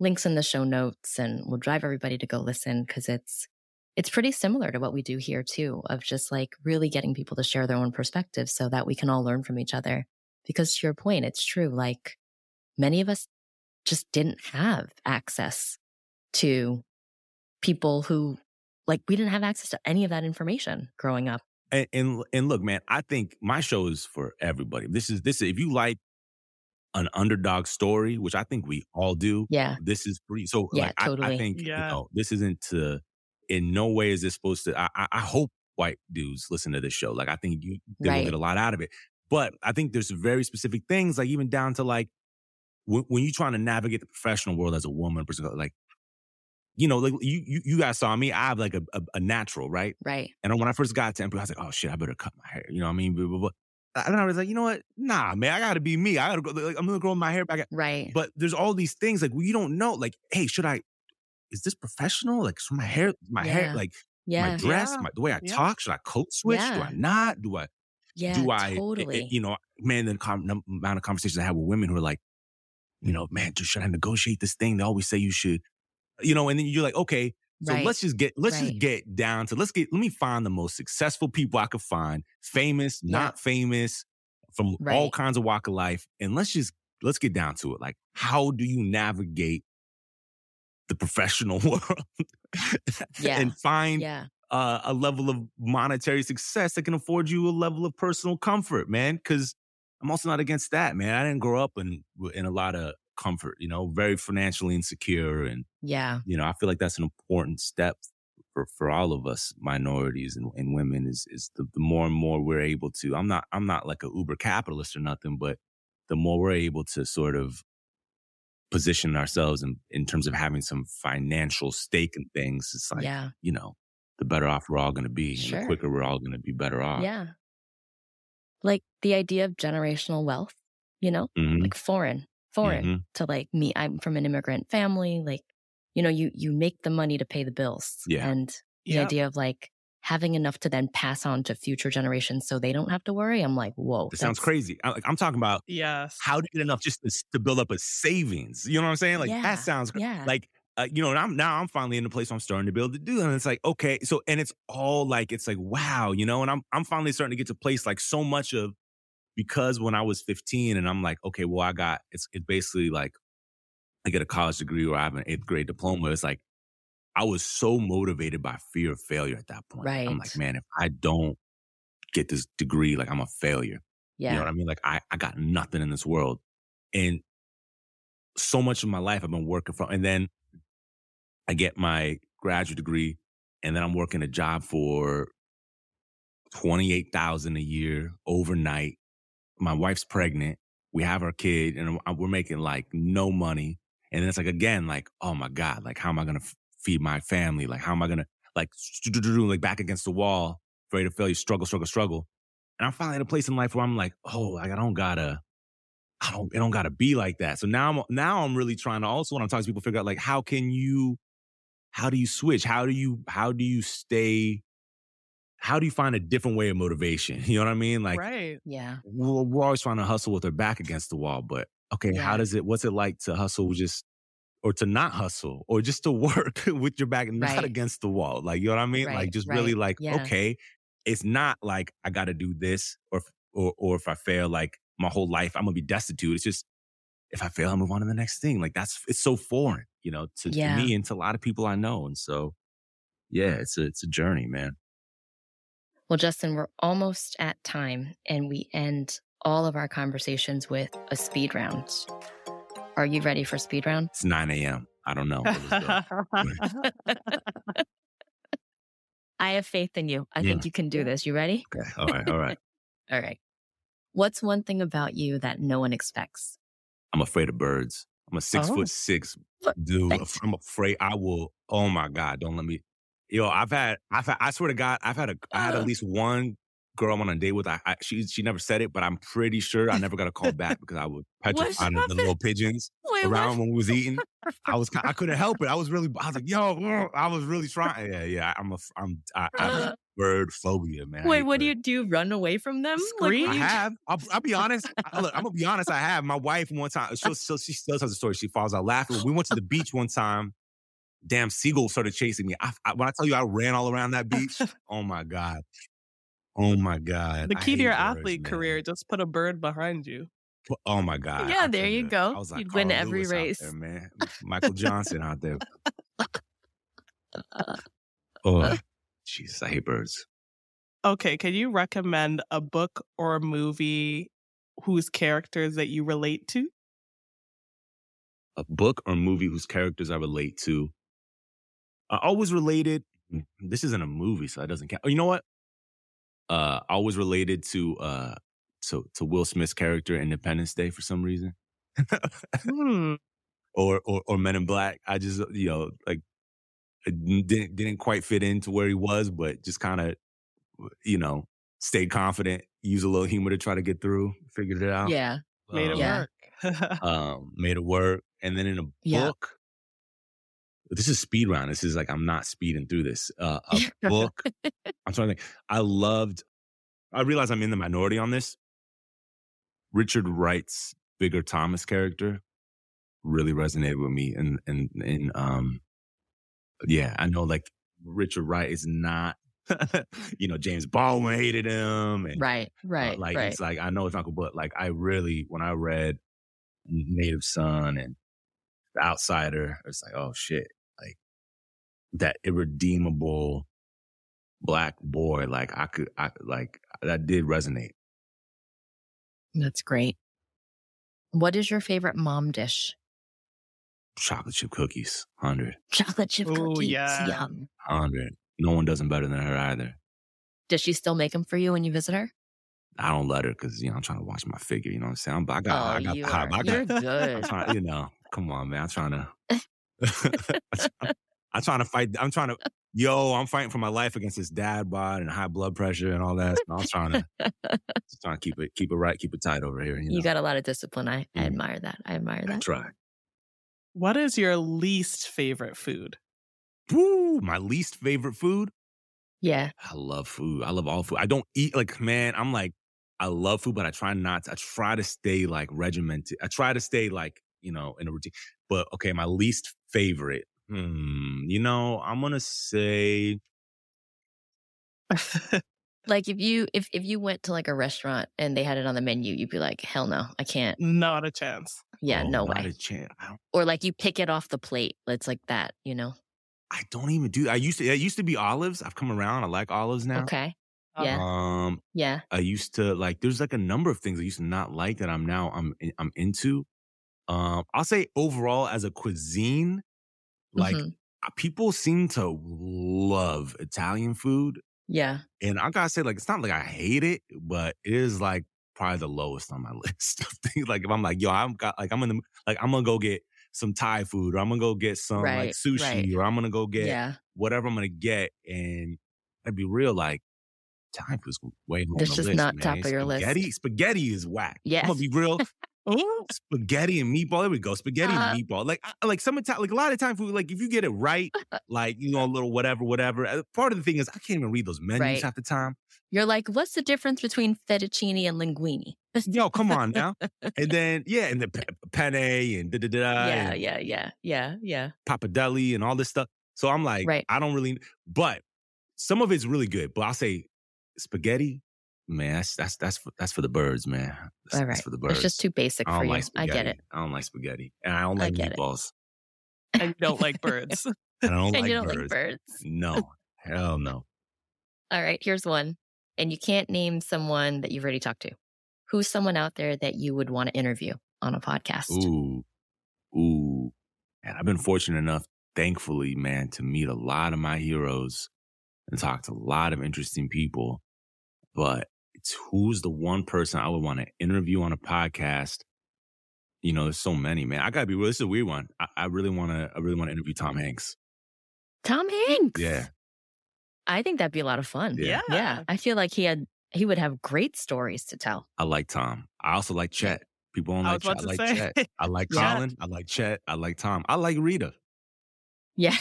links in the show notes and we'll drive everybody to go listen because it's it's pretty similar to what we do here too, of just like really getting people to share their own perspectives so that we can all learn from each other. Because to your point, it's true. Like many of us just didn't have access to people who like we didn't have access to any of that information growing up. And, and and look, man, I think my show is for everybody. This is this. If you like an underdog story, which I think we all do, Yeah. this is free. So Yeah, like, I, I think Yeah. you know this isn't to. In no way is this supposed to. I, I, hope white dudes listen to this show. Like I think you will Right. get a lot out of it. But I think there's very specific things, like even down to like when, when you're trying to navigate the professional world as a woman, person, like you know, like you you, you guys saw me. I have like a, a, a natural, right? Right. And when I first got to NPR, I was like, oh shit, I better cut my hair. You know what I mean? Blah, blah, blah. And I was like, you know what? Nah, man, I gotta be me. I gotta go. Like, I'm gonna grow my hair back. Right. But there's all these things like we don't know. Like, hey, should I? Is this professional? Like, so my hair, my Yeah. hair, like yeah. my dress, Yeah. my, the way I talk. Should I code switch? Do I not? Do I? yeah. do I? eh, eh, totally. you know, man, the com- amount of conversations I have with women who are like, you know, man, dude, should I negotiate this thing? They always say you should. You know, and then you're like, okay, so Right. let's just get let's Right. just get down to let's get let me find the most successful people I could find, famous, Yeah. not famous, from all kinds of walk of life, and let's just let's get down to it. Like, how do you navigate the professional world Yeah. and find Yeah. uh, a level of monetary success that can afford you a level of personal comfort, man. Because I'm also not against that, man. I didn't grow up in in a lot of comfort, you know, very financially insecure, and Yeah. you know, I feel like that's an important step for for all of us minorities and, and women. Is is the, the more and more we're able to. I'm not I'm not like a uber capitalist or nothing, but the more we're able to sort of position ourselves in, in terms of having some financial stake in things, it's like, yeah. you know, the better off we're all going to be. And Sure. the quicker we're all going to be better off. Yeah. Like the idea of generational wealth, you know, Mhm, like foreign, foreign mhm. to like me. I'm from an immigrant family. Like, you know, you, you make the money to pay the bills. Yeah. And the idea of like having enough to then pass on to future generations so they don't have to worry. I'm like, whoa. It sounds crazy. I, like, I'm talking about Yes. how to get enough just to, to build up a savings. You know what I'm saying? Like Yeah, that sounds cra- Yeah. like uh, you know. And I'm now I'm finally in the place where I'm starting to be able to do that. And it's like okay, so and it's all like it's like wow, you know. And I'm I'm finally starting to get to place like so much of because when I was 15 and I'm like okay, well I got it's it's basically like I get a college degree or I have an eighth grade diploma. It's like I was so motivated by fear of failure at that point. Right. I'm like man, if I don't get this degree, like I'm a failure. yeah. You know what I mean? Like I, I got nothing in this world. And so much of my life I've been working from and then I get my graduate degree and then I'm working a job for 28,000 a year overnight. My wife's pregnant. We have our kid and uh, we're making like no money. And then it's like, again, like, oh my God, like, how am I going to feed my family? Like, how am I going to like, like back against the wall, afraid of failure, struggle, struggle, struggle. And I'm finally at a place in life where I'm like, oh, like I don't gotta, I don't, it don't gotta be like that. So now I'm, now I'm really trying to also when I'm talking to people, figure out like, how can you, how do you switch? How do you, how do you stay, how do you find a different way of motivation? You know what I mean? Like right. yeah. we're, we're always trying to hustle with our back against the wall, but okay, how does it, what's it like to hustle just, or to not hustle or just to work with your back not Right. against the wall? Like, you know what I mean? like Right, just really like, Yeah. okay, it's not like I got to do this or, if- or, or if I fail, like my whole life, I'm to be destitute. It's just, if I fail, I move on to the next thing. Like that's, it's so foreign, you know, to, to me and to a lot of people I know. And so, yeah, it's a, it's a journey, man. Well, Justin, we're almost at time and we end all of our conversations with a speed round. Are you ready for speed round? It's 9 a.m. I don't know. I have faith in you. I Yeah. think you can do this. You ready? okay. All right. All right. All right. What's one thing about you that no one expects? I'm afraid of birds. I'm a six Oh. foot six dude. Thanks. I'm afraid I will. Oh my god! Don't let me. Yo, I've had. I've had. I swear to God, I've had a. I had at least one girl I'm on a date with. I, I she she never said it, but I'm pretty sure I never got a call back because I was petrify the, the little pigeons Wait, around when we was eating. I was. I couldn't help it. I was really. I was like, yo, I was really trying. Yeah, yeah. I'm a. I'm. I, I have bird uh-huh. phobia, man. Wait, what do you do? Run away from them? Scream? what I do you do? have. I'll, I'll be honest. I, look, I'm gonna be honest. I have. My wife one time. Uh, she'll, she'll, she still tells the story. She falls out laughing. We went to the beach one time. Damn seagull started chasing me. I, I, when I tell you I ran all around that beach. oh my god. Oh my god. The key to your birds, athlete man. career, just put a bird behind you. Oh my god. Yeah, I there you go. Like You'd win Carl every Lewis out race. there, man. Michael Johnson out there. Oh, Jesus, I hate birds. Okay, can you recommend a book or a movie whose characters that you relate to? a book or movie whose characters I relate to. I always related. Mm, this isn't a movie, so that doesn't count. Oh, you know what? Uh, I always related to uh to to Will Smith's character Independence Day for some reason, Hmm. or or or Men in Black. I just you know like didn't didn't quite fit into where he was, but just kind of you know stayed confident, use a little humor to try to get through, figured it out. Yeah. Made it Um, Yeah. work. um, made it work. And then in a Yeah. book, this is speed round. This is like I'm not speeding through this. Uh, a book. I'm trying to think. I loved. I realize I'm in the minority on this. Richard Wright's Bigger Thomas character really resonated with me, and and and um, yeah, I know like Richard Wright is not. you know, James Baldwin hated him, and Right. uh, Right. like right. it's like I know it's not cool, but like I really when I read Native Son and the outsider. It's like, oh shit, that irredeemable black boy. Like I could, I like that did resonate. That's great. What is your favorite mom dish? Chocolate chip cookies, hundred, Chocolate chip Ooh, cookies. yeah. Yum. hundred. No one does them better than her either. Does she still make them for you when you visit her? I don't let her because you know I'm trying to watch my figure. You know what I'm saying? I'm, I got, oh, I got, Oh, you I, are, I got, you're I'm good. trying, you know, come on, man. I'm trying to. I'm trying to fight. I'm trying to. Yo, I'm fighting for my life against this dad bod and high blood pressure and all that. So I'm trying to, just trying to keep it, keep it right, keep it tight over here. You, know? You got a lot of discipline. I, I Mhm. admire that. I admire I that. try. What is your least favorite food? Woo! My least favorite food. Yeah. I love food. I love all food. I don't eat like man. I'm like I love food, but I try not. To, I try to stay like regimented. I try to stay like you know in a routine. But okay, my least favorite. Hmm. You know, I'm gonna say Like if you if if you went to like a restaurant and they had it on the menu, you'd be like, hell no, I can't. Not a chance. Yeah, oh, no not way. a chance. Or like you pick it off the plate. It's like that, you know? I don't even do. I used to. It used to be olives. I've come around. I like olives now. Okay. Yeah. Um. Yeah. I used to like. There's like a number of things I used to not like that I'm now I'm I'm into. Um. I'll say overall as a cuisine, like Mhm. uh, people seem to love Italian food. Yeah. And I gotta say, like, it's not like I hate it, but it is like probably the lowest on my list of things. Like, if I'm like, yo, I'm got like, I'm in the like, I'm gonna go get some Thai food, or I'm gonna go get some like sushi, right. or I'm gonna go get Yeah. whatever I'm gonna get. And I'd be real, like, Thai food's way more the just not man. top of your list. Spaghetti, spaghetti is whack. Yeah. I'm gonna be real. Ooh, spaghetti and meatball. There we go. Spaghetti Uh-huh. and meatball. Like, I- like some Italian, like a lot of time food. Like, if you get it right, like you know, a little whatever, whatever. uh, Part of the thing is, I can't even read those menus Right. half the time. You're like, what's the difference between fettuccine and linguine? Yo, come on now. and then yeah, and the pe- penne and da da da yeah, yeah, yeah, yeah, yeah. pappardelle and all this stuff. So I'm like, Right. I don't really. But some of it's really good. But I'll say spaghetti. Man, that's that's that's for, that's for the birds, man. That's, All that's for the birds. It's just too basic I for don't you. like I get it. I don't like spaghetti, and I don't like get it. meatballs. and you don't like birds. And I don't and like you don't birds. like birds. No, hell no. All right, here's one. And you can't name someone that you've already talked to. Who's someone out there that you would want to interview on a podcast? Ooh, ooh. And I've been fortunate enough, thankfully, man, to meet a lot of my heroes and talk to a lot of interesting people. But it's who's the one person I would want to interview on a podcast. You know, there's so many, man. I gotta be real. This is a weird one. I, I really want to. I really want to interview Tom Hanks. Tom Hanks. Yeah, I think that'd be a lot of fun. Yeah. Yeah. I feel like he had he would have great stories to tell. I like Tom. I also like Chet. People don't I like was Chet. I like say. Chet. I like Yeah. Colin. I like Chet. I like Tom. I like Rita. Yeah.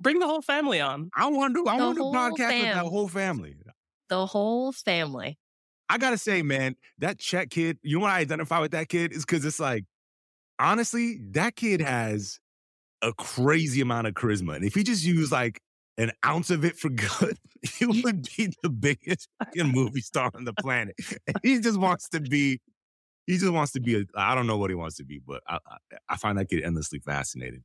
Bring the whole family on. I want to do. I The want to whole podcast with that whole family. The whole family. I gotta say, man, that Chet kid. You know what I identify with that kid is because it's like, honestly, that kid has a crazy amount of charisma, and if he just used like an ounce of it for good, he would be the biggest fucking movie star on the planet. And he just wants to be. He just wants to be a. I don't know what he wants to be, but I, I, I find that kid endlessly fascinating,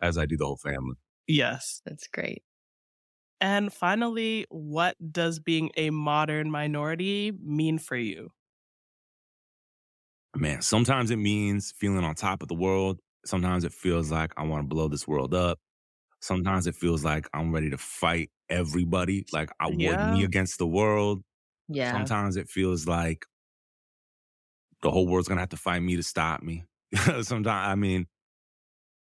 as I do the whole family. Yes. That's great. And finally, what does being a modern minority mean for you? man, sometimes it means feeling on top of the world. Sometimes it feels like I want to blow this world up. Sometimes it feels like I'm ready to fight everybody, like I Yeah. me against the world. Yeah. Sometimes it feels like the whole world's gonna have to fight me to stop me. Sometimes, I mean,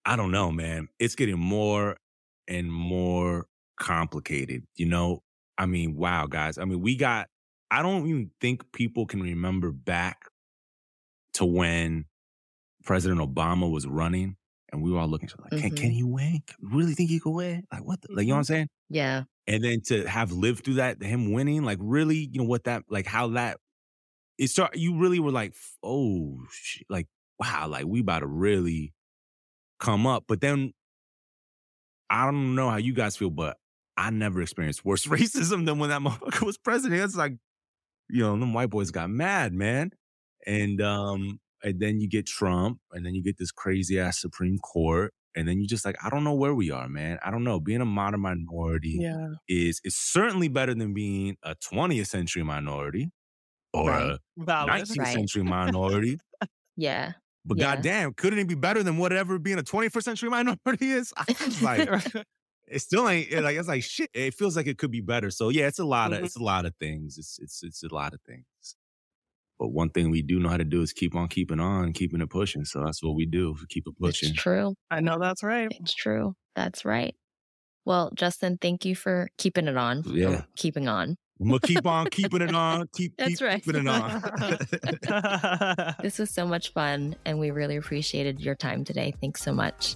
I don't know, man. It's getting more and more complicated. You know, I mean, wow, guys. I mean, we got. I don't even think people can remember back to when President Obama was running, and we were all looking like, can, Mhm. can he win? Really think he could win? Like what? The, like you know what I'm saying? Yeah. and then to have lived through that, him winning, like really, you know what that, like how that, it start. You really were like, oh, shit, like wow, like we about to really come up. But then I don't know how you guys feel, but I never experienced worse racism than when that motherfucker was president. It's like, you know, them white boys got mad, man. And um, and then you get Trump, and then you get this crazy ass Supreme Court, and then you just like, I don't know where we are, man. I don't know. Being a modern minority Yeah. is is certainly better than being a 20th century minority or Right. a Valid. 19th Right. century minority. Yeah. But Yeah. goddamn, couldn't it be better than whatever being a 21st century minority is? I was like, it still ain't like it's like shit. It feels like it could be better. So yeah, it's a lot of Mhm. it's a lot of things. It's it's it's a lot of things. But one thing we do know how to do is keep on keeping on, keeping it pushing. So that's what we do. We keep it pushing. It's true. I know that's right. It's true. That's right. Well, Justin, thank you for keeping it on. Yeah. Keeping on. I'm gonna keep on keeping it on. Keep, That's keep right. keeping it on. This was so much fun, and we really appreciated your time today. Thanks so much.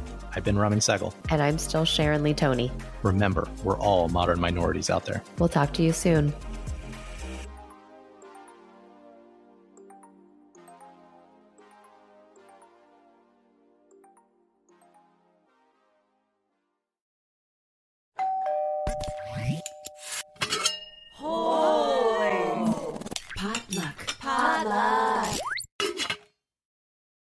I've been Raman Sehgal. And I'm still Sharon Lee Tony. Remember, we're all modern minorities out there. We'll talk to you soon.